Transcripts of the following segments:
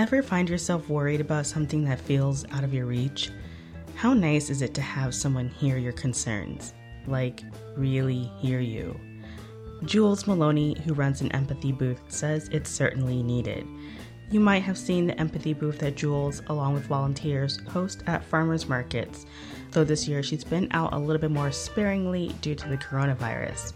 Ever find yourself worried about something that feels out of your reach? How nice is it to have someone hear your concerns? Like, really hear you? Jules Maloney, who runs an empathy booth, says it's certainly needed. You might have seen the empathy booth that Jules, along with volunteers, host at farmers markets, though this year she's been out a little bit more sparingly due to the coronavirus.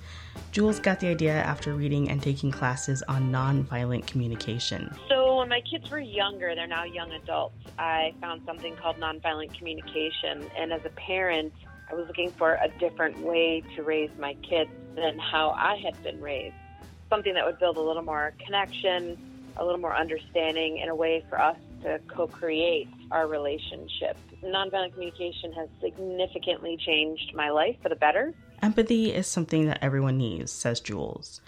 Jules got the idea after reading and taking classes on nonviolent communication. So, when my kids were younger, they're now young adults, I found something called nonviolent communication. And as a parent, I was looking for a different way to raise my kids than how I had been raised. Something that would build a little more connection, a little more understanding, and a way for us to co create our relationship. Nonviolent communication has significantly changed my life for the better. Empathy is something that everyone needs, says Jules.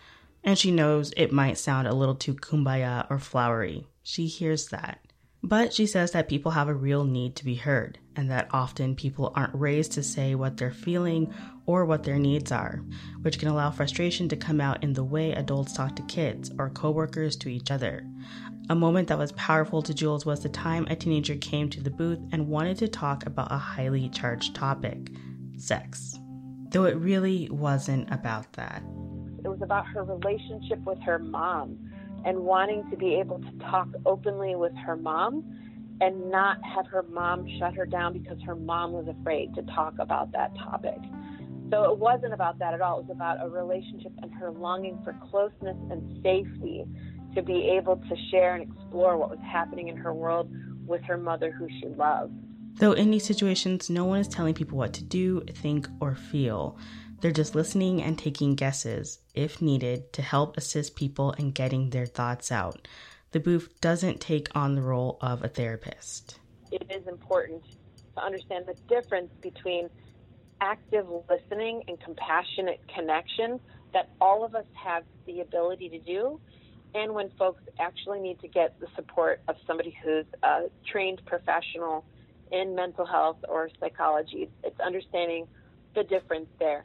And she knows it might sound a little too kumbaya or flowery. She hears that. But she says that people have a real need to be heard, and that often people aren't raised to say what they're feeling or what their needs are, which can allow frustration to come out in the way adults talk to kids or coworkers to each other. A moment that was powerful to Jules was the time a teenager came to the booth and wanted to talk about a highly charged topic sex though it really wasn't about that. It was about her relationship with her mom and wanting to be able to talk openly with her mom and not have her mom shut her down because her mom was afraid to talk about that topic. So it wasn't about that at all. It was about a relationship and her longing for closeness and safety to be able to share and explore what was happening in her world with her mother who she loved. Though in these situations, no one is telling people what to do, think, or feel. They're just listening and taking guesses, if needed, to help assist people in getting their thoughts out. The booth doesn't take on the role of a therapist. It is important to understand the difference between active listening and compassionate connection that all of us have the ability to do, and when folks actually need to get the support of somebody who's a trained professional in mental health or psychology. It's understanding the difference there.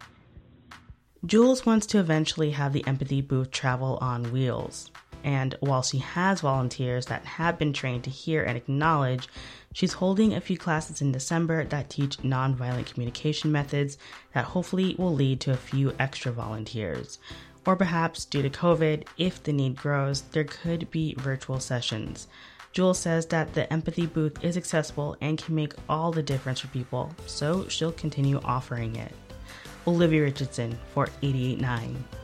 Jules wants to eventually have the empathy booth travel on wheels. And while she has volunteers that have been trained to hear and acknowledge, she's holding a few classes in December that teach nonviolent communication methods that hopefully will lead to a few extra volunteers. Or perhaps, due to COVID, if the need grows, there could be virtual sessions. Jules says that the empathy booth is accessible and can make all the difference for people, so she'll continue offering it. Olivia Richardson for 889.